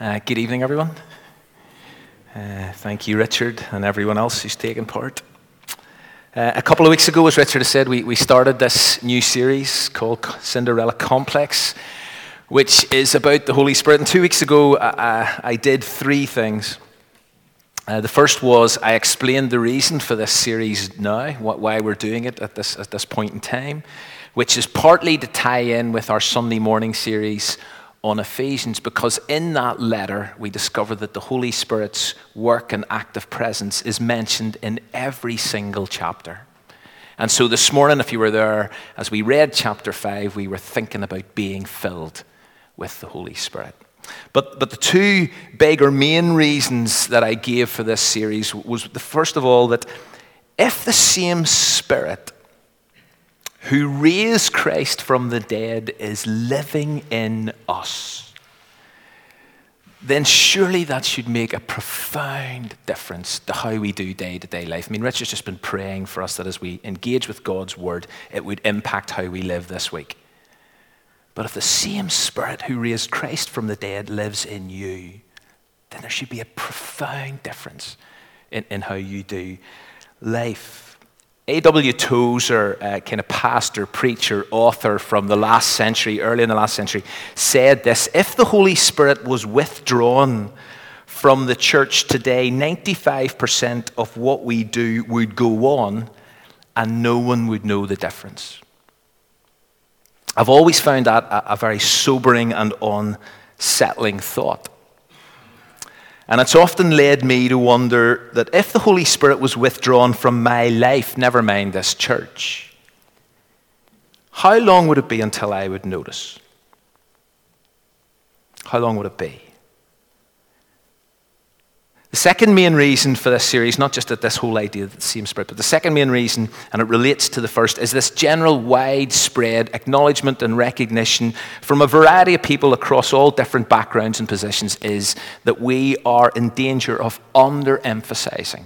Uh, good evening, everyone. Uh, thank you, Richard, and everyone else who's taken part. Uh, a couple of weeks ago, as Richard has said, we, we started this new series called Cinderella Complex, which is about the Holy Spirit. And two weeks ago, I, I did three things. Uh, the first was I explained the reason for this series now, what, why we're doing it at this, at this point in time, which is partly to tie in with our Sunday morning series on Ephesians because in that letter we discover that the Holy Spirit's work and active presence is mentioned in every single chapter. And so this morning, if you were there, as we read chapter 5, we were thinking about being filled with the Holy Spirit. But, but the two big or main reasons that I gave for this series was the first of all that if the same Spirit who raised Christ from the dead is living in us, then surely that should make a profound difference to how we do day to day life. I mean, Richard's just been praying for us that as we engage with God's word, it would impact how we live this week. But if the same Spirit who raised Christ from the dead lives in you, then there should be a profound difference in, in how you do life. A.W. Tozer, a uh, kind of pastor, preacher, author from the last century, early in the last century, said this If the Holy Spirit was withdrawn from the church today, 95% of what we do would go on and no one would know the difference. I've always found that a very sobering and unsettling thought. And it's often led me to wonder that if the Holy Spirit was withdrawn from my life, never mind this church, how long would it be until I would notice? How long would it be? The second main reason for this series, not just that this whole idea of the same spirit, but the second main reason, and it relates to the first, is this general widespread acknowledgement and recognition from a variety of people across all different backgrounds and positions is that we are in danger of underemphasizing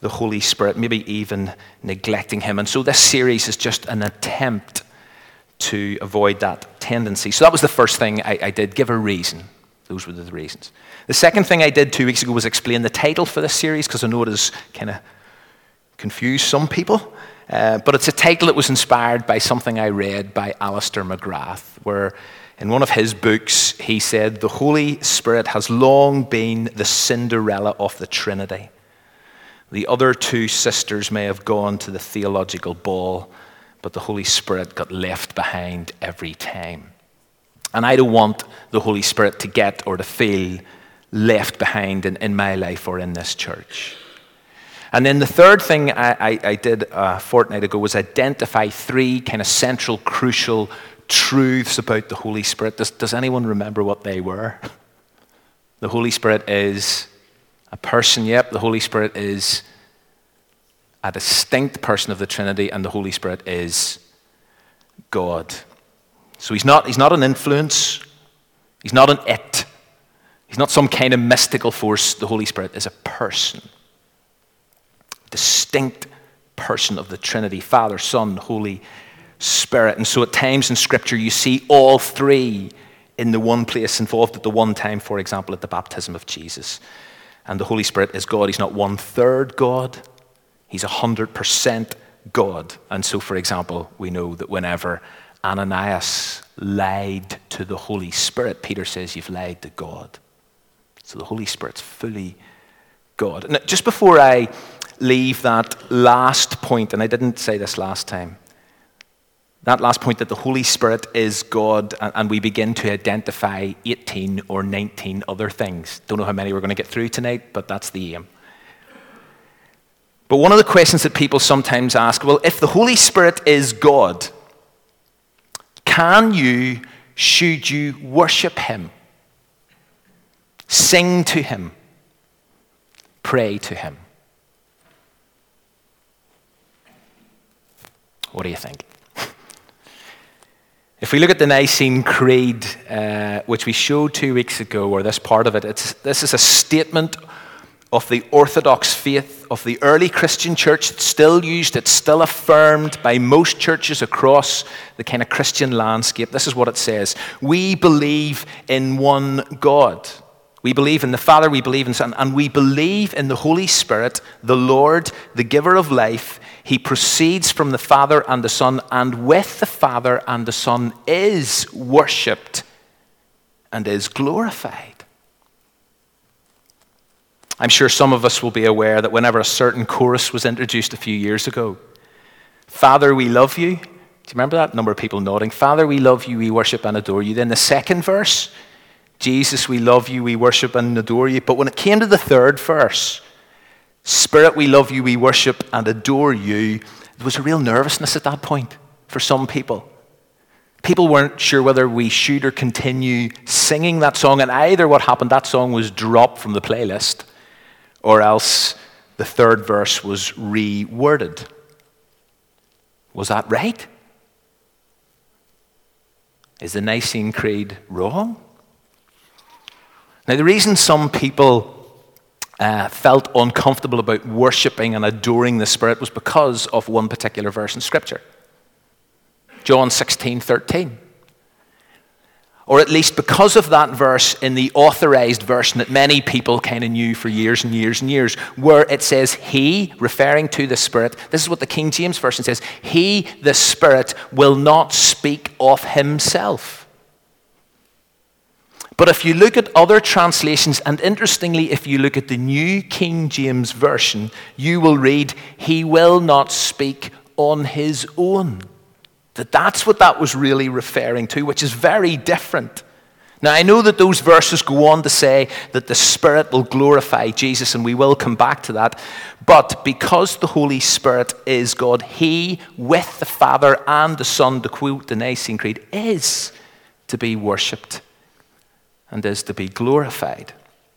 the Holy Spirit, maybe even neglecting Him. And so this series is just an attempt to avoid that tendency. So that was the first thing I, I did, give a reason. Those were the reasons. The second thing I did two weeks ago was explain the title for this series because I know it has kind of confused some people. Uh, but it's a title that was inspired by something I read by Alister McGrath, where in one of his books he said, The Holy Spirit has long been the Cinderella of the Trinity. The other two sisters may have gone to the theological ball, but the Holy Spirit got left behind every time. And I don't want the Holy Spirit to get or to feel left behind in, in my life or in this church. And then the third thing I, I, I did a fortnight ago was identify three kind of central, crucial truths about the Holy Spirit. Does, does anyone remember what they were? The Holy Spirit is a person, yep, the Holy Spirit is a distinct person of the Trinity, and the Holy Spirit is God. So he's not, he's not an influence, he's not an it, He's not some kind of mystical force. The Holy Spirit is a person, distinct person of the Trinity Father, Son, Holy Spirit. And so at times in Scripture, you see all three in the one place involved at the one time, for example, at the baptism of Jesus. And the Holy Spirit is God. He's not one third God, He's 100% God. And so, for example, we know that whenever Ananias lied to the Holy Spirit, Peter says, You've lied to God. So the Holy Spirit's fully God. Now, just before I leave that last point, and I didn't say this last time, that last point that the Holy Spirit is God, and we begin to identify 18 or 19 other things. Don't know how many we're going to get through tonight, but that's the aim. But one of the questions that people sometimes ask well, if the Holy Spirit is God, can you, should you worship Him? Sing to him. Pray to him. What do you think? If we look at the Nicene Creed, uh, which we showed two weeks ago, or this part of it, this is a statement of the Orthodox faith of the early Christian church. It's still used, it's still affirmed by most churches across the kind of Christian landscape. This is what it says We believe in one God. We believe in the Father, we believe in Son, and we believe in the Holy Spirit, the Lord, the giver of life. He proceeds from the Father and the Son, and with the Father and the Son is worshipped and is glorified. I'm sure some of us will be aware that whenever a certain chorus was introduced a few years ago, Father, we love you. Do you remember that? Number of people nodding. Father, we love you, we worship and adore you. Then the second verse, Jesus, we love you, we worship and adore you. But when it came to the third verse, Spirit, we love you, we worship and adore you, there was a real nervousness at that point for some people. People weren't sure whether we should or continue singing that song, and either what happened, that song was dropped from the playlist, or else the third verse was reworded. Was that right? Is the Nicene Creed wrong? Now, the reason some people uh, felt uncomfortable about worshipping and adoring the Spirit was because of one particular verse in Scripture John 16 13. Or at least because of that verse in the authorized version that many people kind of knew for years and years and years, where it says, He, referring to the Spirit, this is what the King James Version says, He, the Spirit, will not speak of Himself. But if you look at other translations, and interestingly, if you look at the New King James Version, you will read, He will not speak on His own. That that's what that was really referring to, which is very different. Now, I know that those verses go on to say that the Spirit will glorify Jesus, and we will come back to that. But because the Holy Spirit is God, He, with the Father and the Son, to quote the Nicene Creed, is to be worshipped and is to be glorified.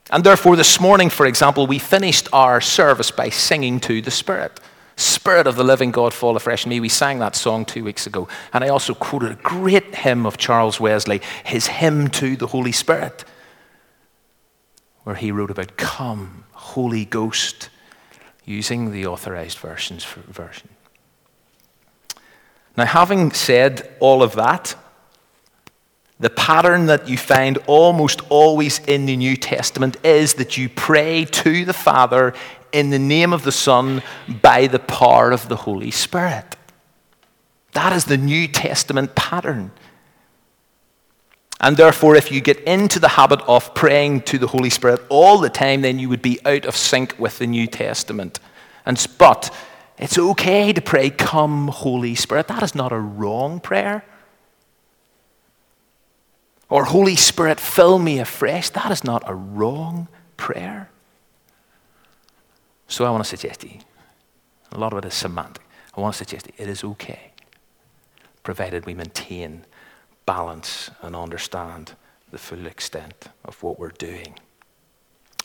And therefore, this morning, for example, we finished our service by singing to the Spirit. Spirit of the living God, fall afresh on me. We sang that song two weeks ago. And I also quoted a great hymn of Charles Wesley, his hymn to the Holy Spirit, where he wrote about, Come, Holy Ghost, using the authorized versions version. Now, having said all of that, the pattern that you find almost always in the New Testament is that you pray to the Father in the name of the Son by the power of the Holy Spirit. That is the New Testament pattern. And therefore, if you get into the habit of praying to the Holy Spirit all the time, then you would be out of sync with the New Testament. And, but it's okay to pray, Come, Holy Spirit. That is not a wrong prayer. Or, Holy Spirit, fill me afresh. That is not a wrong prayer. So, I want to suggest to you a lot of it is semantic. I want to suggest to you it is okay, provided we maintain balance and understand the full extent of what we're doing.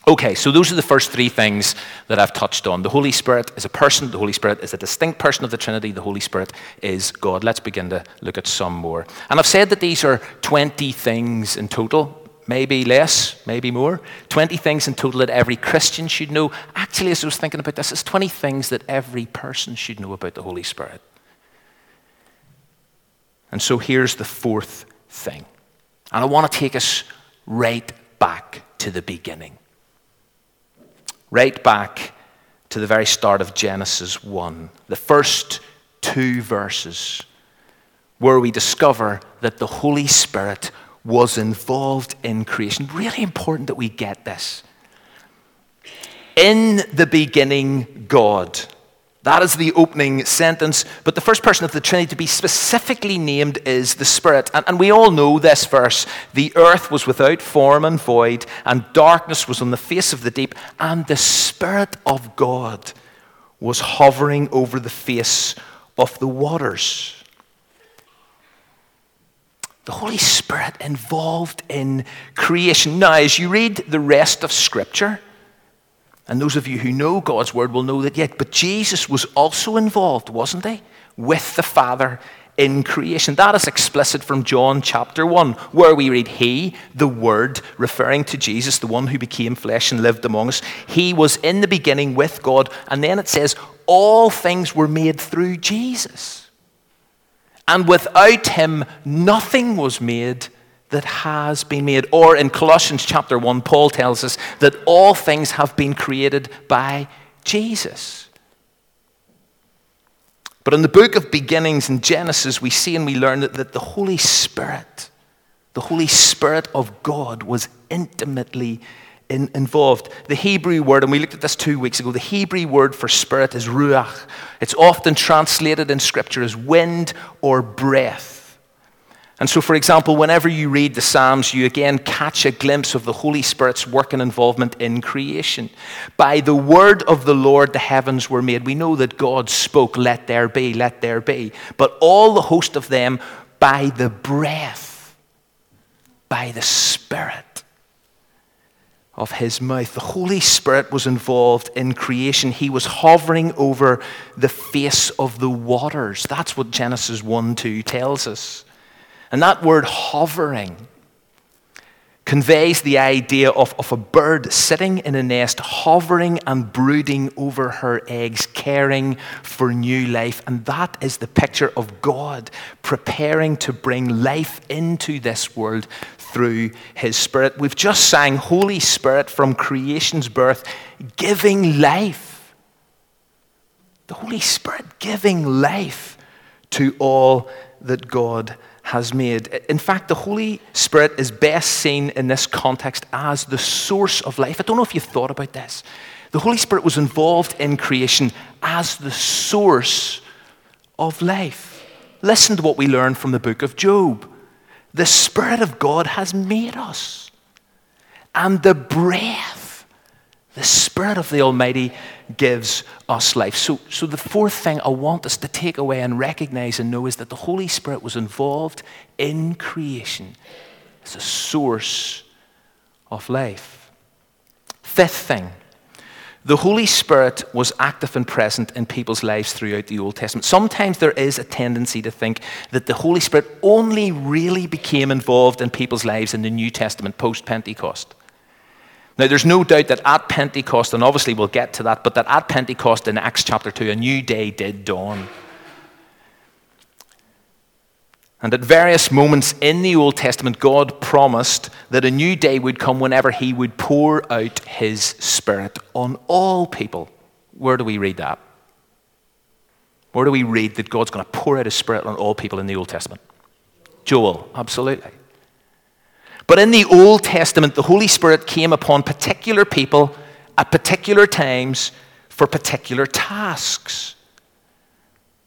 Okay, so those are the first three things that I've touched on. The Holy Spirit is a person, the Holy Spirit is a distinct person of the Trinity, the Holy Spirit is God. Let's begin to look at some more. And I've said that these are 20 things in total, maybe less, maybe more. 20 things in total that every Christian should know. Actually, as I was thinking about this, it's 20 things that every person should know about the Holy Spirit. And so here's the fourth thing. And I want to take us right back to the beginning right back to the very start of Genesis 1, the first two verses, where we discover that the Holy Spirit was involved in creation. Really important that we get this. In the beginning, God. That is the opening sentence. But the first person of the Trinity to be specifically named is the Spirit. And, and, we all know this verse The earth was without form and void, and darkness was on the face of the deep, and the Spirit of God was hovering over the face of the waters. The Holy Spirit involved in creation. Now, as you read the rest of Scripture, and those of you who know God's word will know that yet. But Jesus was also involved, wasn't he? With the Father in creation. That is explicit from John chapter 1, where we read, He, the Word, referring to Jesus, the one who became flesh and lived among us, He was in the beginning with God. And then it says, All things were made through Jesus. And without Him, nothing was made that has been made. Or in Colossians chapter 1, Paul tells us that all things have been created by Jesus. But in the book of beginnings in Genesis, we see and we learn that, that the Holy Spirit, the Holy Spirit of God, was intimately in, involved. The Hebrew word, and we looked at this two weeks ago, the Hebrew word for spirit is ruach. It's often translated in Scripture as wind or breath. And so, for example, whenever you read the Psalms, you again catch a glimpse of the Holy Spirit's work and involvement in creation. By the word of the Lord, the heavens were made. We know that God spoke, Let there be, let there be. But all the host of them by the breath, by the Spirit of His mouth. The Holy Spirit was involved in creation. He was hovering over the face of the waters. That's what Genesis 1 2 tells us. And that word hovering conveys the idea of, of a bird sitting in a nest, hovering and brooding over her eggs, caring for new life. And that is the picture of God preparing to bring life into this world through His Spirit. We've just sang Holy Spirit from creation's birth, giving life. The Holy Spirit giving life to all that God has made. In fact, the Holy Spirit is best seen in this context as the source of life. I don't know if you've thought about this. The Holy Spirit was involved in creation as the source of life. Listen to what we learn from the book of Job. The Spirit of God has made us, and the breath, the Spirit of the Almighty gives us life. So, so the fourth thing I want us to take away and recognize and know is that the Holy Spirit was involved in creation as a source of life. Fifth thing, the Holy Spirit was active and present in people's lives throughout the Old Testament. Sometimes there is a tendency to think that the Holy Spirit only really became involved in people's lives in the New Testament post Pentecost. Now, there's no doubt that at Pentecost, and obviously we'll get to that, but that at Pentecost in Acts chapter 2, a new day did dawn. And at various moments in the Old Testament, God promised that a new day would come whenever He would pour out His Spirit on all people. Where do we read that? Where do we read that God's going to pour out His Spirit on all people in the Old Testament? Joel, absolutely. But in the Old Testament, the Holy Spirit came upon particular people at particular times for particular tasks.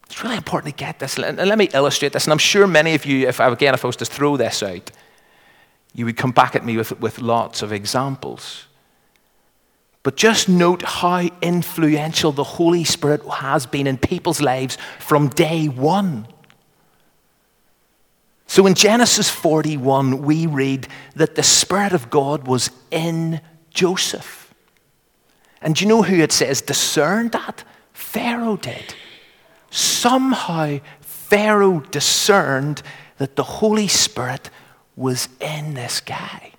It's really important to get this. And let me illustrate this. And I'm sure many of you, if I, again, if I was to throw this out, you would come back at me with, with lots of examples. But just note how influential the Holy Spirit has been in people's lives from day one. So in Genesis 41, we read that the Spirit of God was in Joseph. And do you know who it says discerned that? Pharaoh did. Somehow, Pharaoh discerned that the Holy Spirit was in this guy.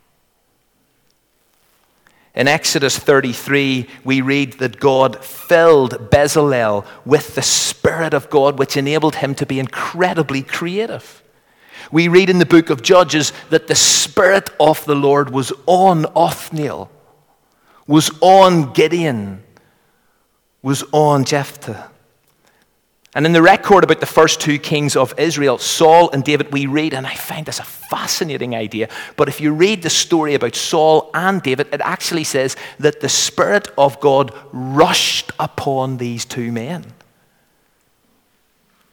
In Exodus 33, we read that God filled Bezalel with the Spirit of God, which enabled him to be incredibly creative. We read in the book of Judges that the Spirit of the Lord was on Othniel, was on Gideon, was on Jephthah. And in the record about the first two kings of Israel, Saul and David, we read, and I find this a fascinating idea, but if you read the story about Saul and David, it actually says that the Spirit of God rushed upon these two men.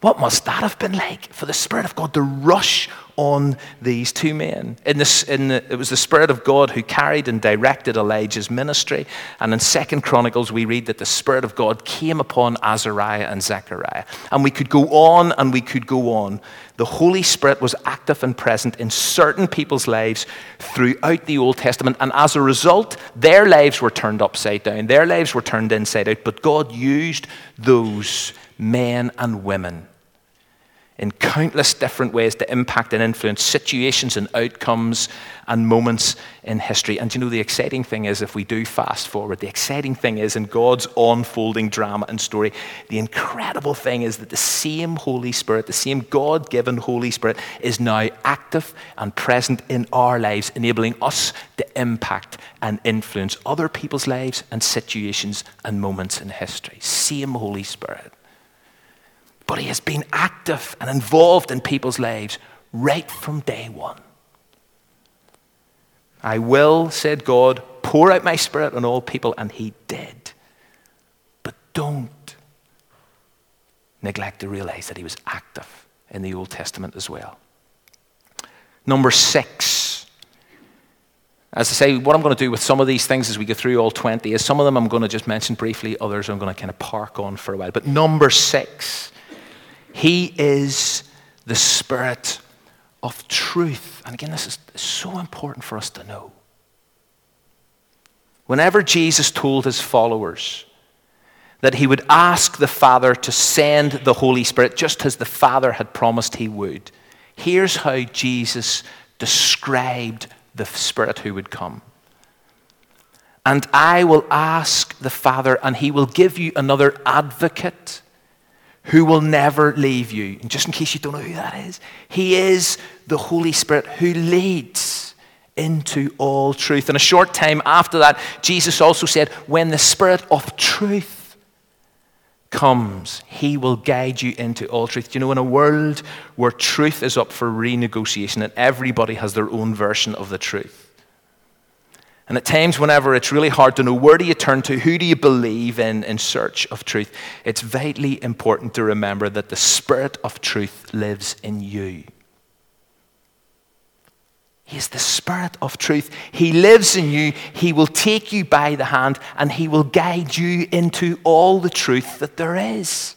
What must that have been like for the Spirit of God to rush on these two men? In this, in the, it was the Spirit of God who carried and directed Elijah's ministry. And in Second Chronicles, we read that the Spirit of God came upon Azariah and Zechariah. And we could go on and we could go on. The Holy Spirit was active and present in certain people's lives throughout the Old Testament. And as a result, their lives were turned upside down, their lives were turned inside out. But God used those men and women in countless different ways to impact and influence situations and outcomes and moments in history. And you know, the exciting thing is, if we do fast forward, the exciting thing is in God's unfolding drama and story, the incredible thing is that the same Holy Spirit, the same God given Holy Spirit, is now active and present in our lives, enabling us to impact and influence other people's lives and situations and moments in history. Same Holy Spirit. But he has been active and involved in people's lives right from day one. I will, said God, pour out my spirit on all people, and he did. But don't neglect to realize that he was active in the Old Testament as well. Number six. As I say, what I'm going to do with some of these things as we go through all 20 is some of them I'm going to just mention briefly, others I'm going to kind of park on for a while. But number six he is the Spirit of truth. And again, this is so important for us to know. Whenever Jesus told his followers that he would ask the Father to send the Holy Spirit just as the Father had promised he would, here's how Jesus described the Spirit who would come. And I will ask the Father, and he will give you another advocate who will never leave you. And just in case you don't know who that is, He is the Holy Spirit who leads into all truth. And a short time after that, Jesus also said, When the Spirit of truth comes, He will guide you into all truth. You know, in a world where truth is up for renegotiation and everybody has their own version of the truth, and at times, whenever it's really hard to know where do you turn to, who do you believe in in search of truth, it's vitally important to remember that the Spirit of truth lives in you. He is the Spirit of truth. He lives in you. He will take you by the hand and He will guide you into all the truth that there is.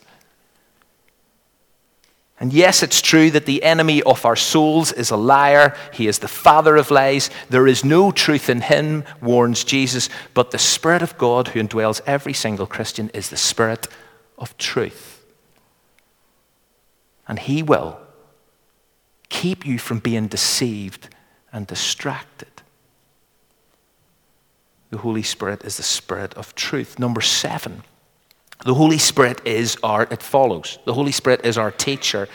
And yes, it's true that the enemy of our souls is a liar. He is the father of lies. There is no truth in him, warns Jesus. But the Spirit of God who indwells every single Christian is the Spirit of truth. And he will keep you from being deceived and distracted. The Holy Spirit is the Spirit of truth. Number seven. The Holy Spirit is our, it follows, the Holy Spirit is our teacher.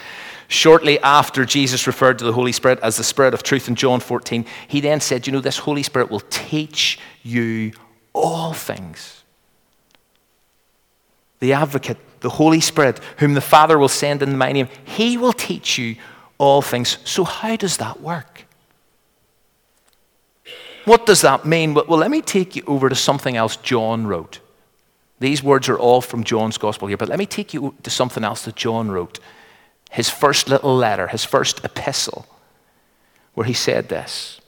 Shortly after Jesus referred to the Holy Spirit as the Spirit of truth in John 14, he then said, You know, this Holy Spirit will teach you all things. The advocate, the Holy Spirit, whom the Father will send in my name, he will teach you all things. So, how does that work? What does that mean? Well, let me take you over to something else John wrote. These words are all from John's gospel here, but let me take you to something else that John wrote. His first little letter, his first epistle, where he said this.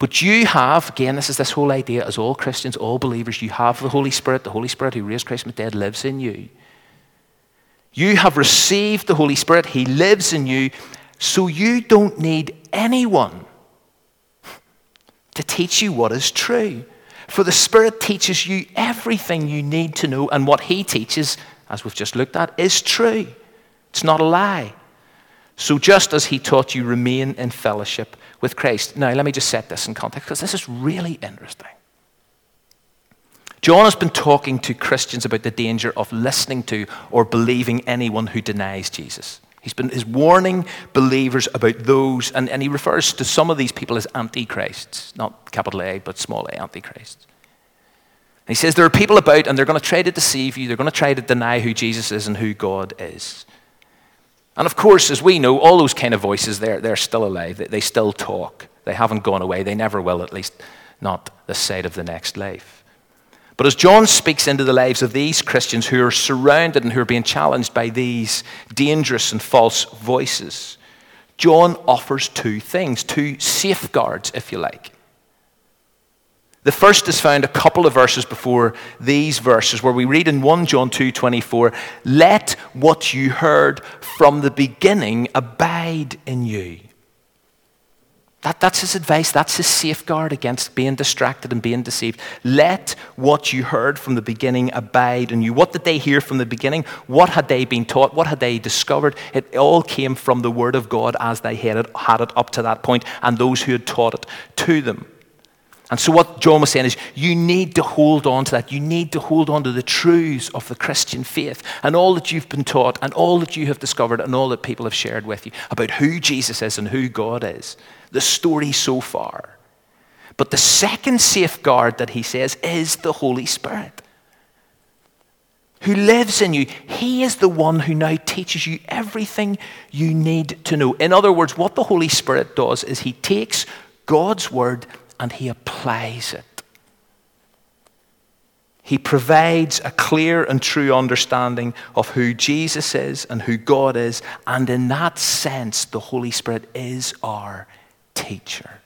But you have, again, this is this whole idea as all Christians, all believers, you have the Holy Spirit. The Holy Spirit who raised Christ from the dead lives in you. You have received the Holy Spirit, He lives in you, so you don't need anyone to teach you what is true. For the Spirit teaches you everything you need to know, and what He teaches, as we've just looked at, is true. It's not a lie. So, just as He taught you, remain in fellowship with Christ. Now, let me just set this in context because this is really interesting. John has been talking to Christians about the danger of listening to or believing anyone who denies Jesus. He's been is warning believers about those, and, and he refers to some of these people as antichrists, not capital A, but small a, antichrists. And he says there are people about, and they're going to try to deceive you, they're going to try to deny who Jesus is and who God is. And of course, as we know, all those kind of voices, they're, they're still alive. They, they still talk. They haven't gone away. They never will, at least not the side of the next life. But as John speaks into the lives of these Christians who are surrounded and who are being challenged by these dangerous and false voices, John offers two things, two safeguards, if you like. The first is found a couple of verses before these verses where we read in 1 John 2:24, "Let what you heard from the beginning abide in you." That, that's his advice. That's his safeguard against being distracted and being deceived. Let what you heard from the beginning abide in you. What did they hear from the beginning? What had they been taught? What had they discovered? It all came from the Word of God as they had it, had it up to that point and those who had taught it to them. And so, what John was saying is, you need to hold on to that. You need to hold on to the truths of the Christian faith and all that you've been taught and all that you have discovered and all that people have shared with you about who Jesus is and who God is. The story so far. But the second safeguard that he says is the Holy Spirit who lives in you. He is the one who now teaches you everything you need to know. In other words, what the Holy Spirit does is he takes God's word and he applies it. He provides a clear and true understanding of who Jesus is and who God is, and in that sense, the Holy Spirit is our teacher.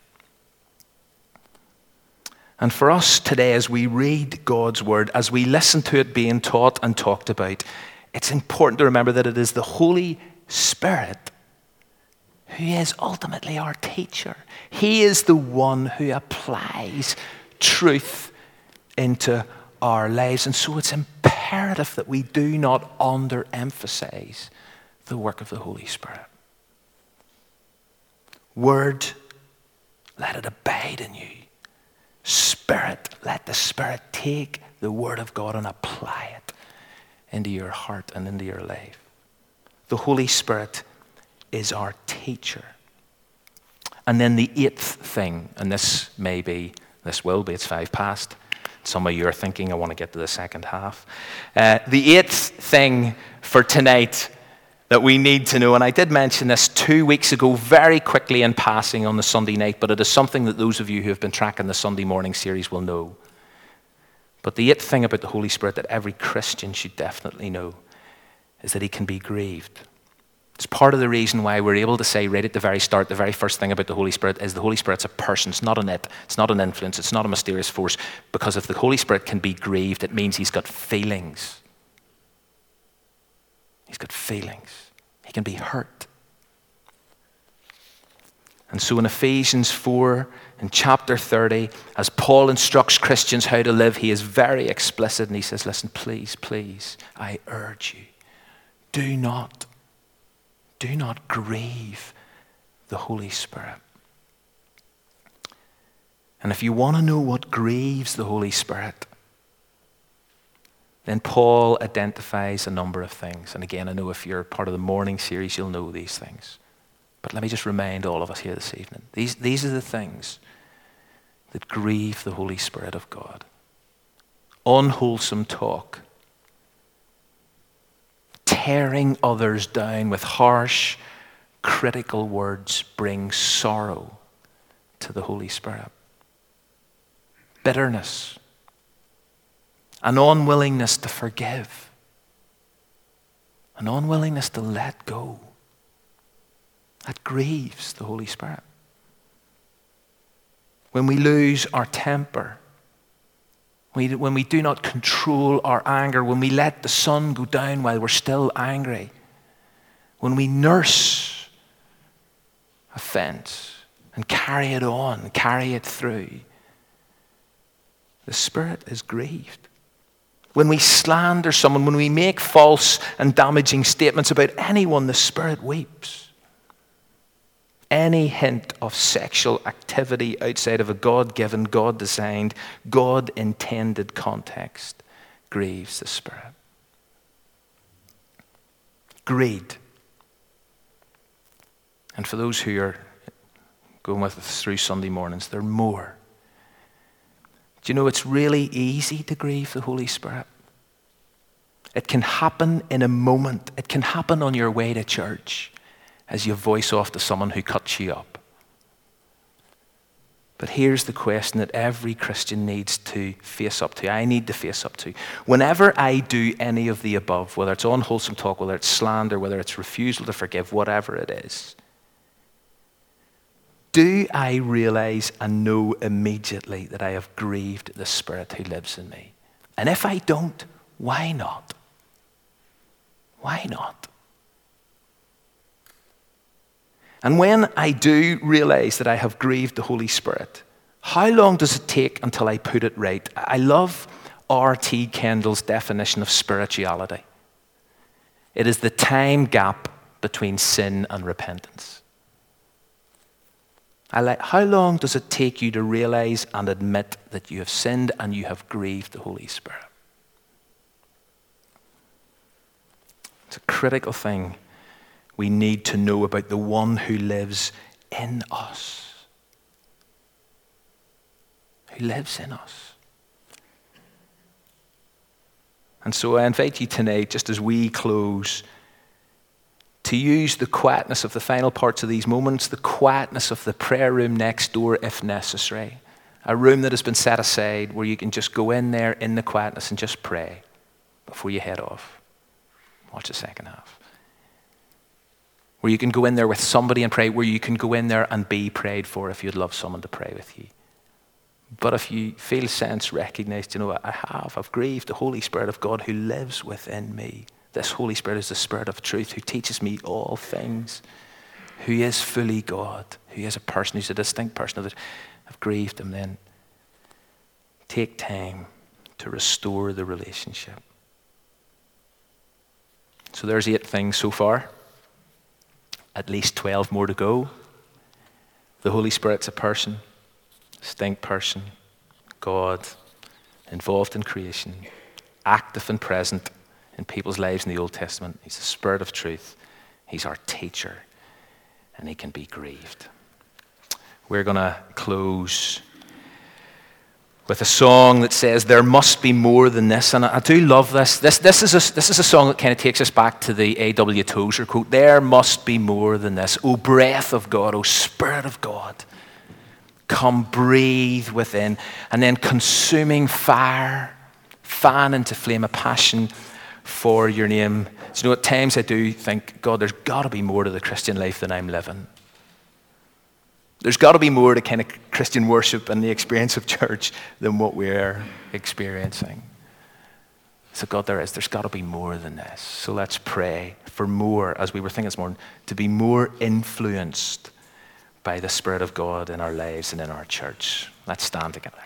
And for us today, as we read God's word, as we listen to it being taught and talked about, it's important to remember that it is the Holy Spirit who is ultimately our teacher. He is the one who applies truth into our lives. And so it's imperative that we do not underemphasize the work of the Holy Spirit. Word, let it abide in you. Spirit, let the Spirit take the Word of God and apply it into your heart and into your life. The Holy Spirit is our teacher. And then the eighth thing, and this may be, this will be, it's five past. Some of you are thinking, I want to get to the second half. Uh, the eighth thing for tonight that we need to know, and I did mention this two weeks ago very quickly in passing on the Sunday night, but it is something that those of you who have been tracking the Sunday morning series will know. But the eighth thing about the Holy Spirit that every Christian should definitely know is that he can be grieved. It's part of the reason why we're able to say right at the very start, the very first thing about the Holy Spirit is the Holy Spirit's a person. It's not an it. It's not an influence. It's not a mysterious force. Because if the Holy Spirit can be grieved, it means he's got feelings. He's got feelings. He can be hurt. And so in Ephesians 4, in chapter 30, as Paul instructs Christians how to live, he is very explicit and he says, Listen, please, please, I urge you, do not do not grieve the Holy Spirit. And if you want to know what grieves the Holy Spirit, then Paul identifies a number of things. And again, I know if you're part of the morning series, you'll know these things. But let me just remind all of us here this evening these, these are the things that grieve the Holy Spirit of God unwholesome talk tearing others down with harsh, critical words brings sorrow to the Holy Spirit. Bitterness, an unwillingness to forgive, an unwillingness to let go. That grieves the Holy Spirit. When we lose our temper, when we do not control our anger, when we let the sun go down while we're still angry, when we nurse offense and carry it on, carry it through, the Spirit is grieved. When we slander someone, when we make false and damaging statements about anyone, the Spirit weeps any hint of sexual activity outside of a God given, God designed, God intended context grieves the Spirit. Greed. And for those who are going with us through Sunday mornings, there are more. Do you know it's really easy to grieve the Holy Spirit? It can happen in a moment, it can happen on your way to church as your voice off to someone who cuts you up. But here's the question that every Christian needs to face up to. I need to face up to. Whenever I do any of the above, whether it's unwholesome talk, whether it's slander, whether it's refusal to forgive, whatever it is, do I realize and know immediately that I have grieved the Spirit who lives in me? And if I don't, why not? Why not? And when I do realize that I have grieved the Holy Spirit, how long does it take until I put it right? I love R.T. Kendall's definition of spirituality it is the time gap between sin and repentance. I like, how long does it take you to realize and admit that you have sinned and you have grieved the Holy Spirit? It's a critical thing we need to know about the one who lives in us. Who lives in us. And so I invite you tonight, just as we close, to use the quietness of the final parts of these moments, the quietness of the prayer room next door if necessary. A room that has been set aside where you can just go in there in the quietness and just pray before you head off. Watch the second half. Where you can go in there with somebody and pray, where you can go in there and be prayed for if you'd love someone to pray with you. But if you feel, sense, recognize, you know, I have, I've grieved the Holy Spirit of God who lives within me. This Holy Spirit is the Spirit of truth who teaches me all things, who is fully God, who is a person, who's a distinct person. I've grieved him then. Take time to restore the relationship. So there's eight things so far, at least 12 more to go. The Holy Spirit's a person distinct person, God, involved in creation, active and present in people's lives in the Old Testament. He's the Spirit of truth. He's our teacher, and He can be grieved. We're going to close with a song that says, There must be more than this. And I do love this. This, this, is, a, this is a song that kind of takes us back to the A.W. Tozer quote There must be more than this. O breath of God, O Spirit of God come breathe within, and then consuming fire, fan into flame a passion for your name. So, you know, at times I do think, God, there's got to be more to the Christian life than I'm living. There's got to be more to kind of Christian worship and the experience of church than what we're experiencing. So, God, there is. There's got to be more than this. So, let's pray for more, as we were thinking this morning, to be more influenced by the Spirit of God in our lives and in our church. Let's stand together.